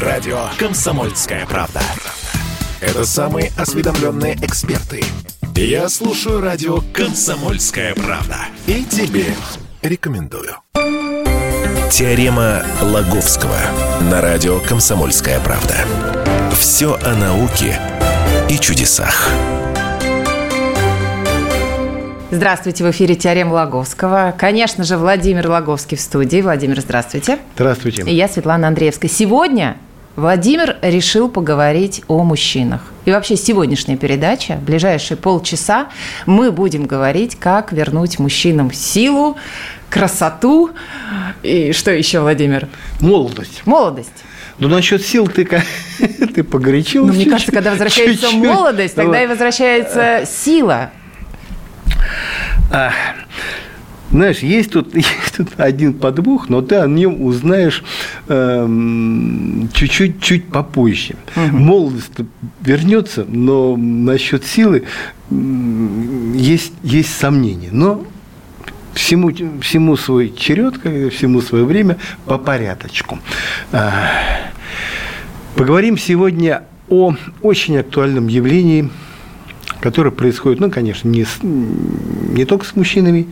Радио «Комсомольская правда». Это самые осведомленные эксперты. Я слушаю радио «Комсомольская правда». И тебе рекомендую. Теорема Лаговского на радио «Комсомольская правда». Все о науке и чудесах. Здравствуйте, в эфире «Теорема Лаговского». Конечно же, Владимир Лаговский в студии. Владимир, здравствуйте. Здравствуйте. И я, Светлана Андреевская. Сегодня Владимир решил поговорить о мужчинах. И вообще сегодняшняя передача, ближайшие полчаса, мы будем говорить, как вернуть мужчинам силу, красоту и что еще, Владимир? Молодость. Молодость. Ну, насчет сил ты, ты погорячился. Ну, мне кажется, когда возвращается чуть-чуть. молодость, тогда и возвращается сила. Знаешь, есть тут, есть тут один подвох, но ты о нем узнаешь э, чуть-чуть чуть попозже. Угу. Молодость вернется, но насчет силы есть, есть сомнения. Но всему, всему свой черед, всему свое время по порядочку. А, поговорим сегодня о очень актуальном явлении – которые происходят, ну, конечно, не, с, не только с мужчинами,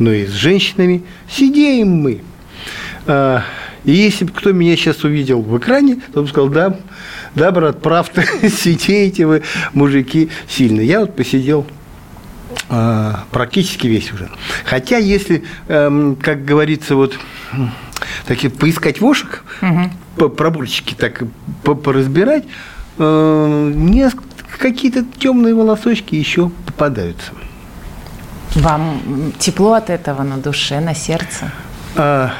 но и с женщинами. Сидеем мы. А, и если бы кто меня сейчас увидел в экране, то он сказал, да, да, брат, прав ты, сидеете вы, мужики, сильно. Я вот посидел а, практически весь уже. Хотя, если, эм, как говорится, вот такие поискать вошек, угу. пробурчики так поразбирать, э, несколько какие-то темные волосочки еще попадаются. Вам тепло от этого на душе, на сердце? А,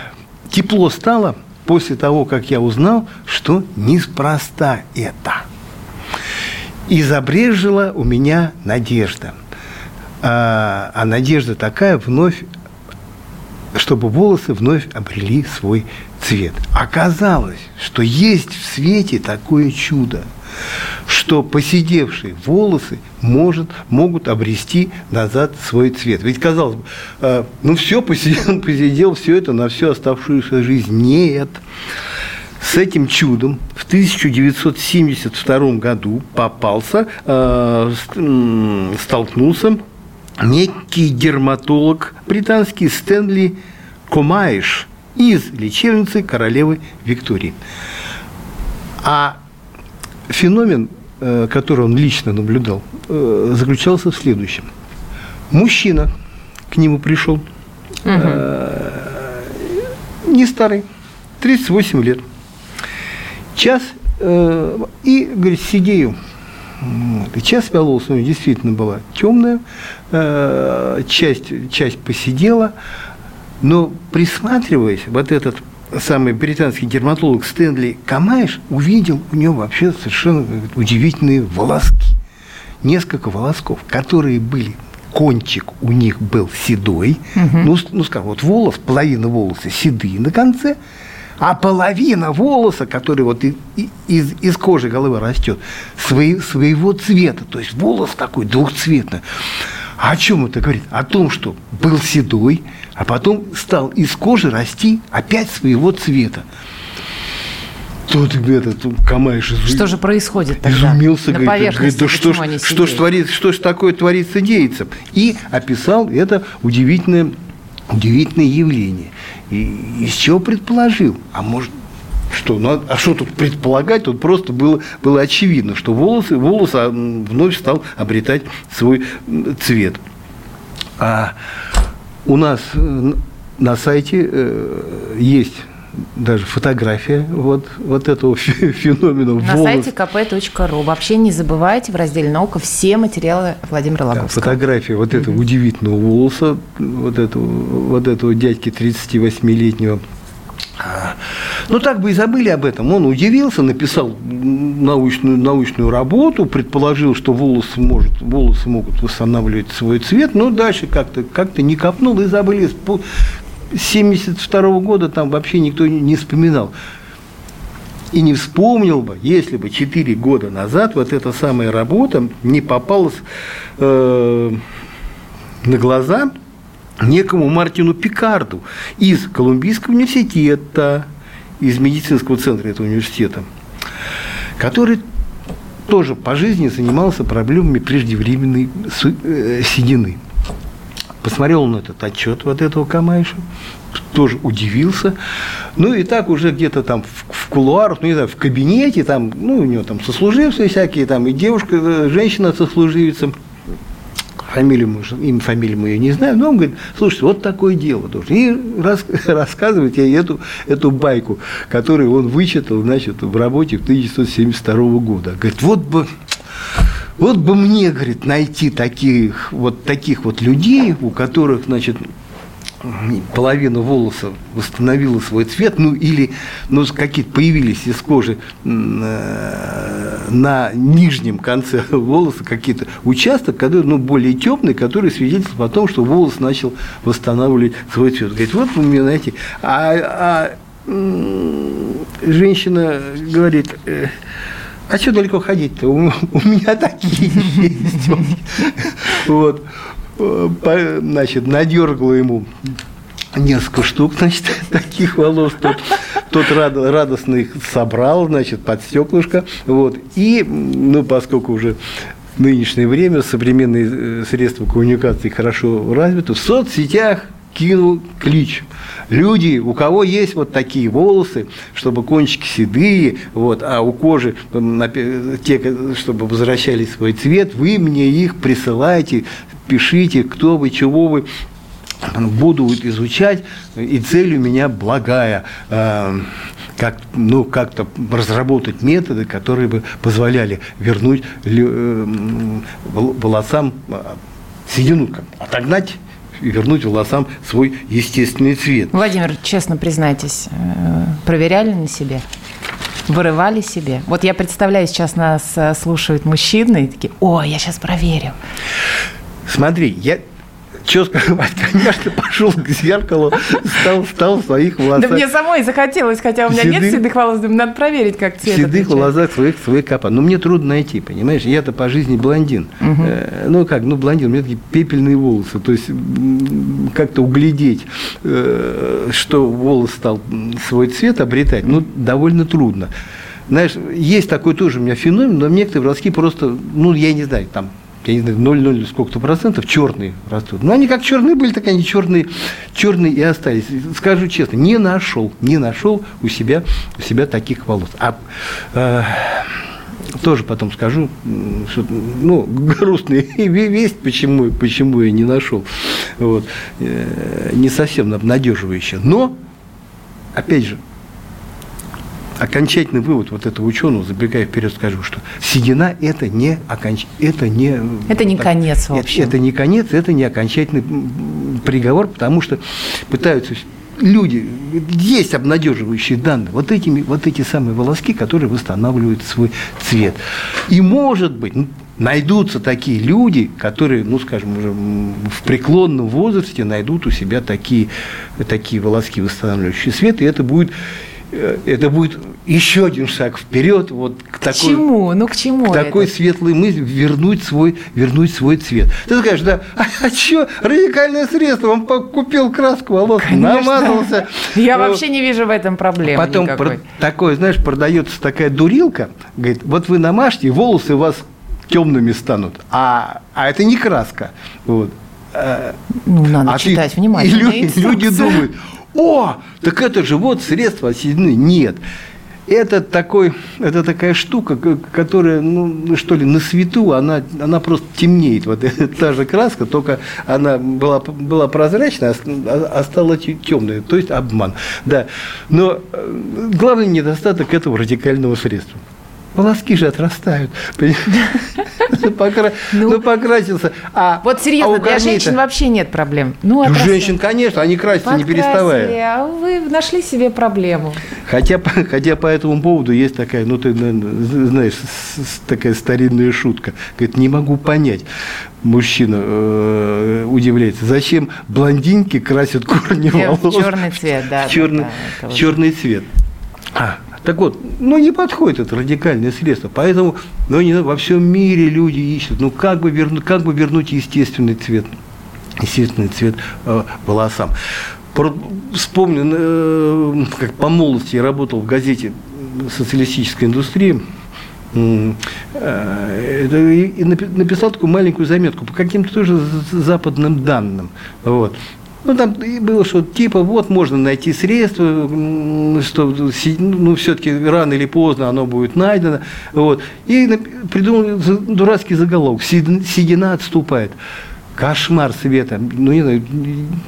тепло стало после того, как я узнал, что неспроста это. И забрежила у меня надежда. А, а надежда такая вновь, чтобы волосы вновь обрели свой цвет. Оказалось, что есть в свете такое чудо – что поседевшие волосы может, могут обрести назад свой цвет. Ведь, казалось бы, э, ну все, посидел, посидел, все это на всю оставшуюся жизнь. Нет. С этим чудом в 1972 году попался, э, столкнулся некий дерматолог британский Стэнли Комаиш из лечебницы королевы Виктории. А феномен, э, который он лично наблюдал, э, заключался в следующем. Мужчина к нему пришел, угу. не старый, 38 лет, час, и, говорит, сидею. И часть волос у него действительно была темная, часть, часть посидела, но присматриваясь, вот этот самый британский дерматолог Стэнли Камаеш увидел у него вообще совершенно удивительные волоски. Несколько волосков, которые были кончик у них был седой, угу. ну, ну, скажем, вот волос, половина волоса седые на конце, а половина волоса, который вот из, из, из кожи головы растет, свои, своего цвета, то есть волос такой двухцветный. А о чем это говорит? О том, что был седой, а потом стал из кожи расти опять своего цвета. Тут этот Камаеш изу... Что же происходит тогда? Изумился, На говорит, говорит да что ж, что ж, творится, что ж такое творится дейцем? И описал это удивительное, удивительное явление. И из чего предположил? А может, что, ну, а что тут предполагать? Тут просто было, было очевидно, что волосы, волос а, вновь стал обретать свой цвет. А у нас э, на сайте э, есть даже фотография вот, вот этого феномена. На волос. сайте kp.ru. Вообще не забывайте в разделе «Наука» все материалы Владимира Логовского. Да, фотография вот этого угу. удивительного волоса, вот этого, вот этого дядьки 38-летнего ну, так бы и забыли об этом. Он удивился, написал научную, научную работу, предположил, что волосы, может, волосы могут восстанавливать свой цвет, но дальше как-то как не копнул и забыли. С 1972 года там вообще никто не вспоминал. И не вспомнил бы, если бы 4 года назад вот эта самая работа не попалась э, на глаза некому Мартину Пикарду из Колумбийского университета, из медицинского центра этого университета. который тоже по жизни занимался проблемами преждевременной э, седины. Посмотрел он этот отчет вот этого Камайша, тоже удивился. Ну и так уже где-то там в, в кулуарах, ну не знаю, в кабинете, там, ну у него там сослуживцы всякие, там и девушка, э, женщина сослуживица, фамилию, мы, имя, фамилию мы ее не знаем, но он говорит, слушайте, вот такое дело. И рас, рассказывает ей эту, эту байку, которую он вычитал, значит, в работе в 1972 года. Говорит, вот бы, вот бы мне, говорит, найти таких вот, таких вот людей, у которых, значит, половина волоса восстановила свой цвет, ну или ну, какие-то появились из кожи э, на нижнем конце волоса какие-то участок, который ну, более темный, который свидетельствует о том, что волос начал восстанавливать свой цвет. Говорит, вот вы мне знаете, а, а женщина говорит, э, а что далеко ходить-то? У, у меня такие есть. Вот значит, надергала ему несколько штук, значит, таких волос. Тот, тот рад, радостно их собрал, значит, под стеклышко. Вот. И, ну, поскольку уже нынешнее время современные э, средства коммуникации хорошо развиты, в соцсетях кинул клич. Люди, у кого есть вот такие волосы, чтобы кончики седые, вот, а у кожи те, чтобы возвращали свой цвет, вы мне их присылайте, пишите, кто вы, чего вы, буду изучать, и цель у меня благая, э, как, ну, как-то разработать методы, которые бы позволяли вернуть э, волосам э, седину, отогнать и вернуть волосам свой естественный цвет. Владимир, честно признайтесь, проверяли на себе? Вырывали себе? Вот я представляю, сейчас нас слушают мужчины и такие, о, я сейчас проверю. Смотри, я что скрывать, конечно, пошел к зеркалу, стал, стал в своих волосах. Да мне самой захотелось, хотя у меня седых, нет седых волос, надо проверить, как цвет Седых отличает. волосах своих, своих капа. Но мне трудно найти, понимаешь? Я-то по жизни блондин. Угу. Э, ну как, ну блондин, у меня такие пепельные волосы. То есть как-то углядеть, э, что волос стал свой цвет обретать, ну довольно трудно. Знаешь, есть такой тоже у меня феномен, но некоторые волоски просто, ну я не знаю, там я не знаю, 0,0 сколько-то процентов черные растут. Но они как черные были, так они черные, черные и остались. Скажу честно, не нашел, не нашел у себя, у себя таких волос. А э, тоже потом скажу, что, ну, грустная весть, почему, почему я не нашел. Вот. Э, не совсем обнадеживающая. Но, опять же, окончательный вывод вот этого ученого, забегая вперед, скажу, что седина это не оконч... это не это не так, конец вообще. Это, это не конец, это не окончательный приговор, потому что пытаются люди, есть обнадеживающие данные, вот, этими, вот эти самые волоски, которые восстанавливают свой цвет. И, может быть, ну, найдутся такие люди, которые, ну, скажем, уже в преклонном возрасте найдут у себя такие, такие волоски, восстанавливающие цвет, и это будет Э, это будет еще один шаг вперед вот к такой, к чему? Ну, к чему к такой это? светлой мысли вернуть свой, вернуть свой цвет. Ты скажешь, да, а, а что, радикальное средство, он купил краску волос, Конечно. намазался. Я вот. вообще не вижу в этом проблемы Потом никакой. такое, знаешь, продается такая дурилка, говорит, вот вы намажьте, волосы у вас темными станут, а, а это не краска. Вот. Ну, надо а читать ты, внимательно. И люди, люди думают, о, так это же вот средство от седины. Нет. Это, такой, это такая штука, которая, ну, что ли, на свету, она, она просто темнеет. Вот та же краска, только она была, была прозрачная, а, а стала темной, то есть обман. Да. Но э, главный недостаток этого радикального средства – волоски же отрастают. Ну, ну, покрасился. А, вот серьезно, а для женщин вообще нет проблем. Ну, у женщин, конечно, они красятся не переставая. А вы нашли себе проблему. Хотя, хотя по этому поводу есть такая, ну, ты знаешь, такая старинная шутка. Говорит, не могу понять. Мужчина э, удивляется, зачем блондинки красят корни волос в черный цвет, да. В черный, да, да, черный цвет. А, так вот, ну не подходит это радикальное средство, поэтому ну, не, во всем мире люди ищут, ну как бы вернуть, как бы вернуть естественный цвет, естественный цвет э, волосам. Про, вспомню, э, как по молодости я работал в газете «Социалистическая индустрия», и написал такую маленькую заметку по каким-то тоже западным данным. Вот. Ну, там было, что типа вот можно найти средства, что ну, все-таки рано или поздно оно будет найдено. Вот. И придумал дурацкий заголовок. Седина отступает. Кошмар света. Ну, не знаю,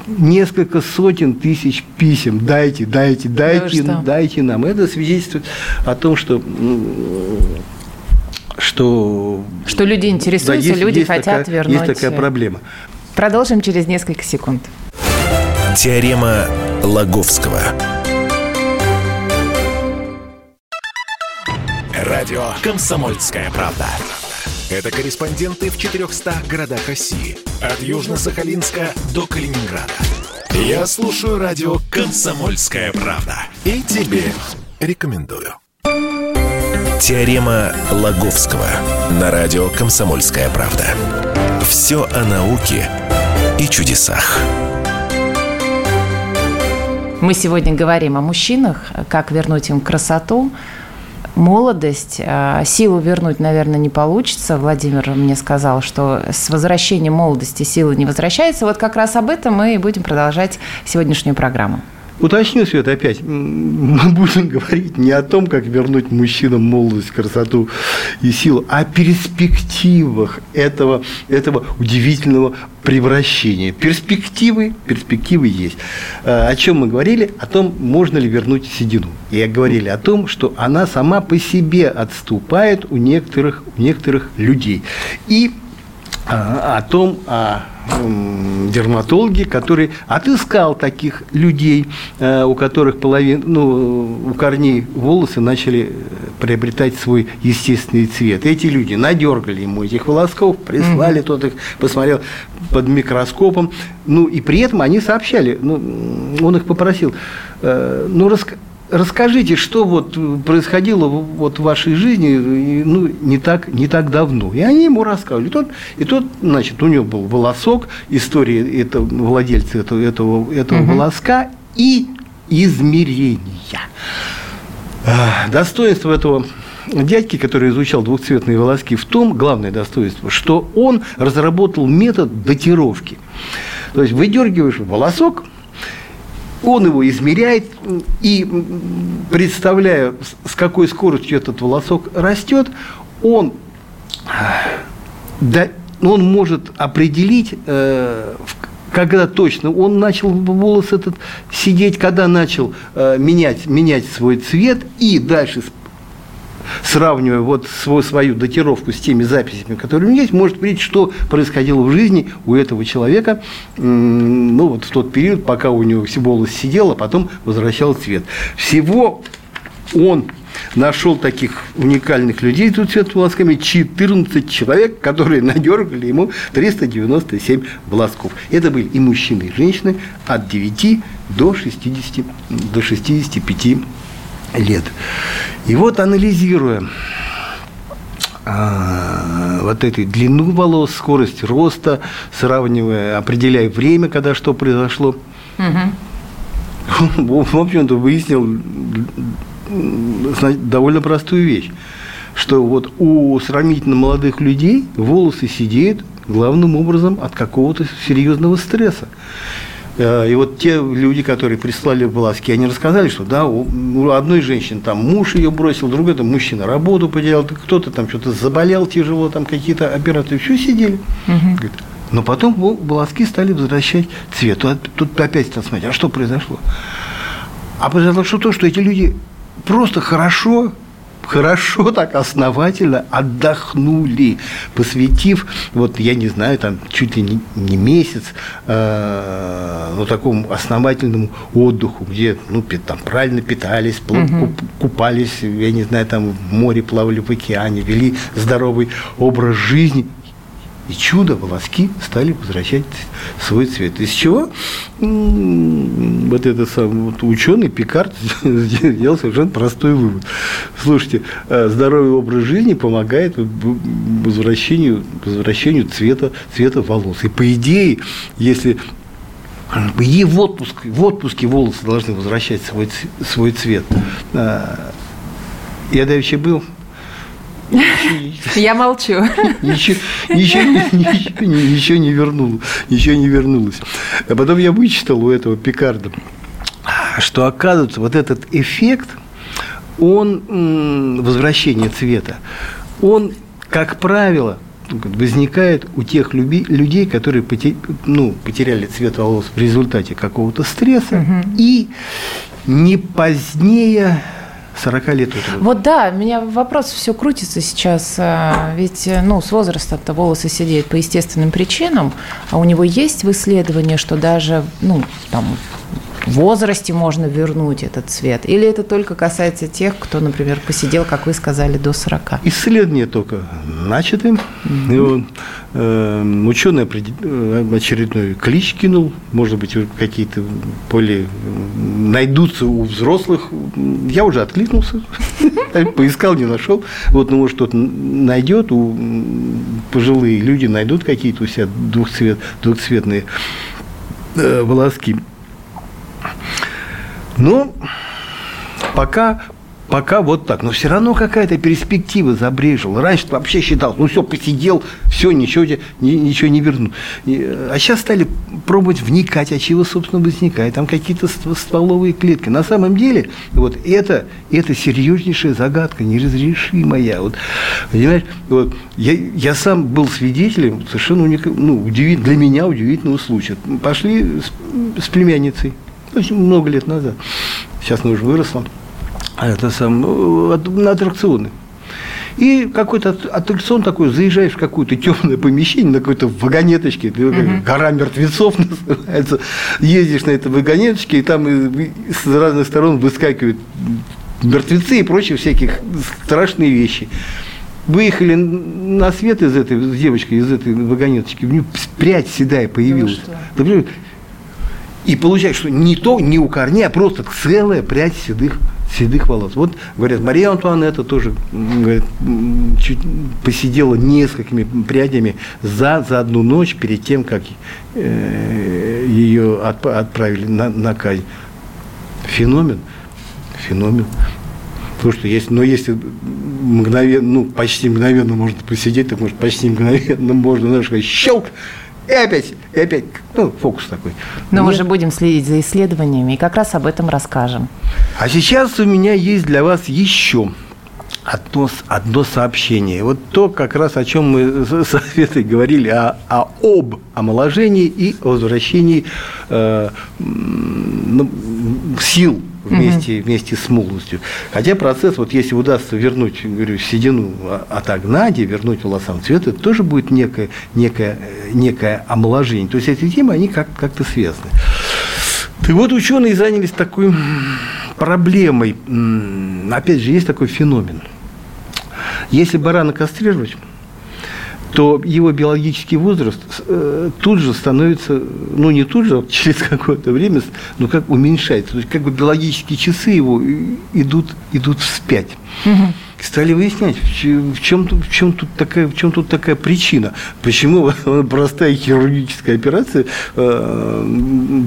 несколько сотен тысяч писем. Дайте, дайте, дайте, да дайте нам. Это свидетельствует о том, что что, что люди интересуются, да, есть, люди есть хотят такая, вернуть. Есть такая проблема. Продолжим через несколько секунд. Теорема Лаговского. Радио «Комсомольская правда». Это корреспонденты в 400 городах России. От Южно-Сахалинска до Калининграда. Я слушаю радио «Комсомольская правда». И тебе рекомендую. Теорема Лаговского на радио «Комсомольская правда». Все о науке и чудесах. Мы сегодня говорим о мужчинах, как вернуть им красоту, молодость. А, силу вернуть, наверное, не получится. Владимир мне сказал, что с возвращением молодости сила не возвращается. Вот как раз об этом мы и будем продолжать сегодняшнюю программу. Уточню, Свет, опять, мы будем говорить не о том, как вернуть мужчинам молодость, красоту и силу, а о перспективах этого, этого удивительного превращения. Перспективы, перспективы есть. А, о чем мы говорили? О том, можно ли вернуть седину. И говорили о том, что она сама по себе отступает у некоторых, у некоторых людей. И о том, о дерматологе, который отыскал таких людей, э, у которых половин, ну, у корней волосы начали приобретать свой естественный цвет. Эти люди надергали ему этих волосков, прислали, тот их посмотрел под микроскопом, ну и при этом они сообщали, ну, он их попросил, э, ну, рассказать расскажите, что вот происходило вот в вашей жизни ну, не, так, не так давно. И они ему рассказывали. И тот, и тот, значит, у него был волосок, история этого, владельца этого, этого, этого угу. волоска и измерения. А, достоинство этого дядьки, который изучал двухцветные волоски, в том, главное достоинство, что он разработал метод датировки. То есть выдергиваешь волосок – он его измеряет и, представляя, с какой скоростью этот волосок растет, он, да, он может определить, э, когда точно он начал волос этот сидеть, когда начал э, менять, менять свой цвет, и дальше сравнивая вот свою, свою датировку с теми записями, которые у меня есть, может видеть, что происходило в жизни у этого человека, ну, вот в тот период, пока у него волос сидел, а потом возвращал цвет. Всего он нашел таких уникальных людей тут цвет волосками 14 человек, которые надергали ему 397 волосков. Это были и мужчины, и женщины от 9 до 60, до 65 лет. И вот анализируя а, вот эту длину волос, скорость роста, сравнивая, определяя время, когда что произошло, угу. в общем-то выяснил довольно простую вещь, что вот у сравнительно молодых людей волосы сидеют главным образом от какого-то серьезного стресса. Э, и вот те люди, которые прислали волоски, они рассказали, что да, у одной женщины там муж ее бросил, другой там мужчина работу потерял, кто-то там что-то заболел тяжело, там какие-то операции, все сидели. Угу. Но потом волоски стали возвращать цвет. Тут опять надо смотреть, а что произошло? А произошло то, что эти люди просто хорошо хорошо так основательно отдохнули, посвятив, вот я не знаю, там чуть ли не, не месяц, э, ну, такому основательному отдыху, где, ну, там правильно питались, угу. купались, я не знаю, там в море плавали, в океане, вели здоровый образ жизни. И чудо, волоски стали возвращать свой цвет. Из чего вот этот сам вот ученый Пикард сделал совершенно простой вывод. Слушайте, э, здоровый образ жизни помогает возвращению, возвращению цвета, цвета волос. И по идее, если по идее, в, отпуск, в отпуске волосы должны возвращать свой, свой цвет. Э, я давеча был Я молчу. Ничего, ничего, ничего, ничего не вернуло, ничего не вернулось. А потом я вычитал у этого Пикарда, что оказывается вот этот эффект, он возвращение цвета, он, как правило, возникает у тех людей, которые ну, потеряли цвет волос в результате какого-то стресса угу. и не позднее 40 лет от Вот да, у меня вопрос все крутится сейчас. А, ведь ну, с возраста-то волосы сидеют по естественным причинам, а у него есть в исследовании, что даже ну, там, возрасте можно вернуть этот цвет? Или это только касается тех, кто, например, посидел, как вы сказали, до 40? Исследование только начаты. Mm-hmm. э, ученый э, очередной клич кинул, может быть, какие-то более найдутся у взрослых. Я уже откликнулся, поискал, не нашел. Вот, ну, может, кто-то найдет, у пожилые люди найдут какие-то у себя двухцвет, двухцветные э, волоски. Ну, пока, пока вот так. Но все равно какая-то перспектива забрежила. Раньше вообще считал, ну все, посидел, все, ничего, ничего не верну. А сейчас стали пробовать вникать, а чего, собственно, возникает. Там какие-то стволовые клетки. На самом деле, вот это, это серьезнейшая загадка, неразрешимая. Вот, понимаешь, вот, я, я сам был свидетелем совершенно уник, ну, удивит, для меня удивительного случая. Пошли с, с племянницей очень много лет назад. Сейчас она уже выросла. Это сам, ну, на аттракционы. И какой-то аттракцион такой, заезжаешь в какое-то темное помещение, на какой-то вагонеточке, uh-huh. гора мертвецов называется, ездишь на этой вагонеточке, и там с разных сторон выскакивают мертвецы и прочие всякие страшные вещи. Выехали на свет из этой, с девочкой из этой вагонеточки, у нее прядь седая появилась. Ну, и получается, что не то, не у корней, а просто целая прядь седых, седых волос. Вот, говорят, Мария Антуанетта тоже говорит, чуть посидела несколькими прядями за, за одну ночь перед тем, как э, ее отп, отправили на, на казнь. Феномен. Феномен. Потому что есть, но если мгновенно, ну, почти мгновенно можно посидеть, так может почти мгновенно можно, знаешь, щелк, и опять, и опять, ну, фокус такой. Но мы же будем следить за исследованиями и как раз об этом расскажем. А сейчас у меня есть для вас еще одно, одно сообщение. Вот то, как раз о чем мы с Светой говорили, о, о, об омоложении и возвращении э, ну, сил вместе, угу. вместе с молодостью. Хотя процесс, вот если удастся вернуть, говорю, седину отогнать и вернуть волосам цвет, это тоже будет некое, некое, некое омоложение. То есть эти темы, они как, как-то связаны. И вот ученые занялись такой проблемой. Опять же, есть такой феномен. Если барана кастрировать, то его биологический возраст э, тут же становится, ну не тут же, а через какое-то время, ну как уменьшается. То есть как бы биологические часы его идут, идут вспять. Угу. Стали выяснять, в чем, в, чем тут такая, в чем тут такая причина, почему простая хирургическая операция э,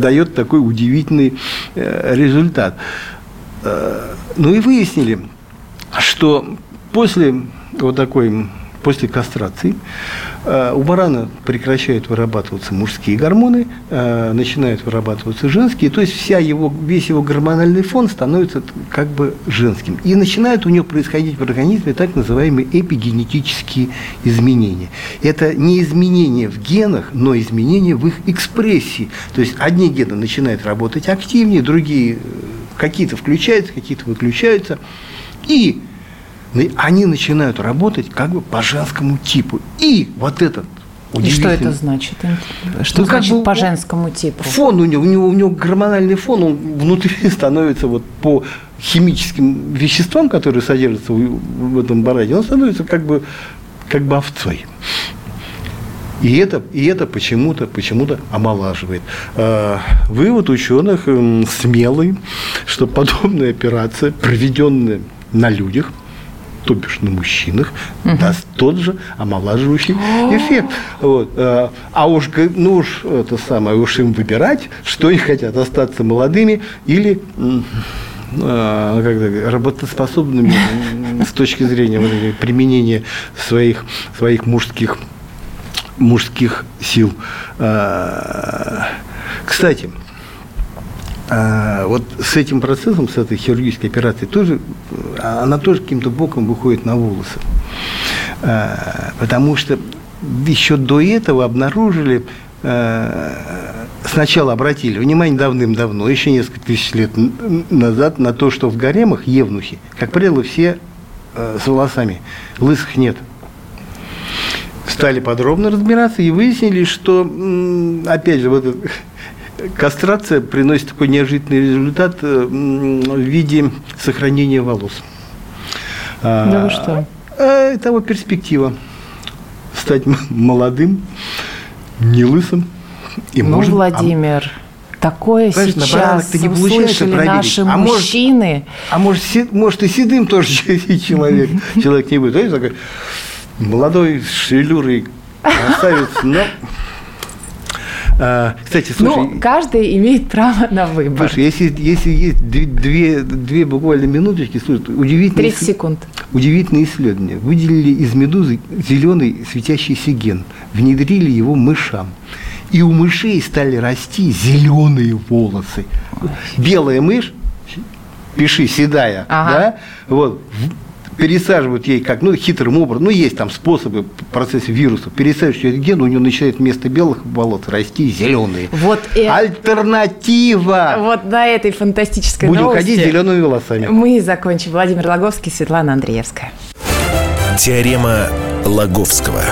дает такой удивительный э, результат. Э, ну и выяснили, что после вот такой после кастрации э, у барана прекращают вырабатываться мужские гормоны, э, начинают вырабатываться женские, то есть вся его, весь его гормональный фон становится как бы женским. И начинают у него происходить в организме так называемые эпигенетические изменения. Это не изменения в генах, но изменения в их экспрессии. То есть одни гены начинают работать активнее, другие э, какие-то включаются, какие-то выключаются. И они начинают работать как бы по женскому типу. И вот этот и что это значит? Что ну, значит бы, по женскому типу? Фон у него, у него, у него гормональный фон, он внутри становится вот по химическим веществам, которые содержатся в, в этом бараде, он становится как бы, как бы овцой. И это, и это почему-то почему омолаживает. А, вывод ученых смелый, что подобная операция, проведенная на людях, то бишь на мужчинах, угу. даст тот же омолаживающий эффект. Вот. А, а уж, ну уж это самое, уж им выбирать, что они хотят, остаться молодыми или а, как работоспособными с точки зрения вот, применения своих, своих мужских, мужских сил. А, кстати, а, вот с этим процессом, с этой хирургической операцией, тоже, она тоже каким-то боком выходит на волосы. А, потому что еще до этого обнаружили сначала обратили внимание давным-давно, еще несколько тысяч лет назад, на то, что в гаремах евнухи, как правило, все э, с волосами, лысых нет. Стали подробно разбираться и выяснили, что, опять же, вот эта кастрация приносит такой неожиданный результат э, в виде сохранения волос. Да вы что? А, это вот перспектива. Стать молодым, не лысым, и ну, может, Владимир, а... такое сейчас не услышали наши а мужчины. Может, а может, может и седым тоже человек, человек не будет. Знаете, такой молодой, шевелюрый красавец, но а, кстати, слушай... Ну, каждый имеет право на выбор. Слушай, если, если есть две, две буквально минуточки, слушай, удивительные... 30 секунд. Удивительное исследование. Выделили из медузы зеленый светящийся ген, внедрили его мышам и у мышей стали расти зеленые волосы. Белая мышь, пиши, седая, ага. да, вот, пересаживают ей как, ну, хитрым образом, ну, есть там способы процесса вируса, пересаживают этот ген, у нее начинает вместо белых волос расти зеленые. Вот это... Альтернатива! Вот на этой фантастической Будем новости ходить зелеными волосами. Мы закончим. Владимир Логовский, Светлана Андреевская. Теорема Лаговского.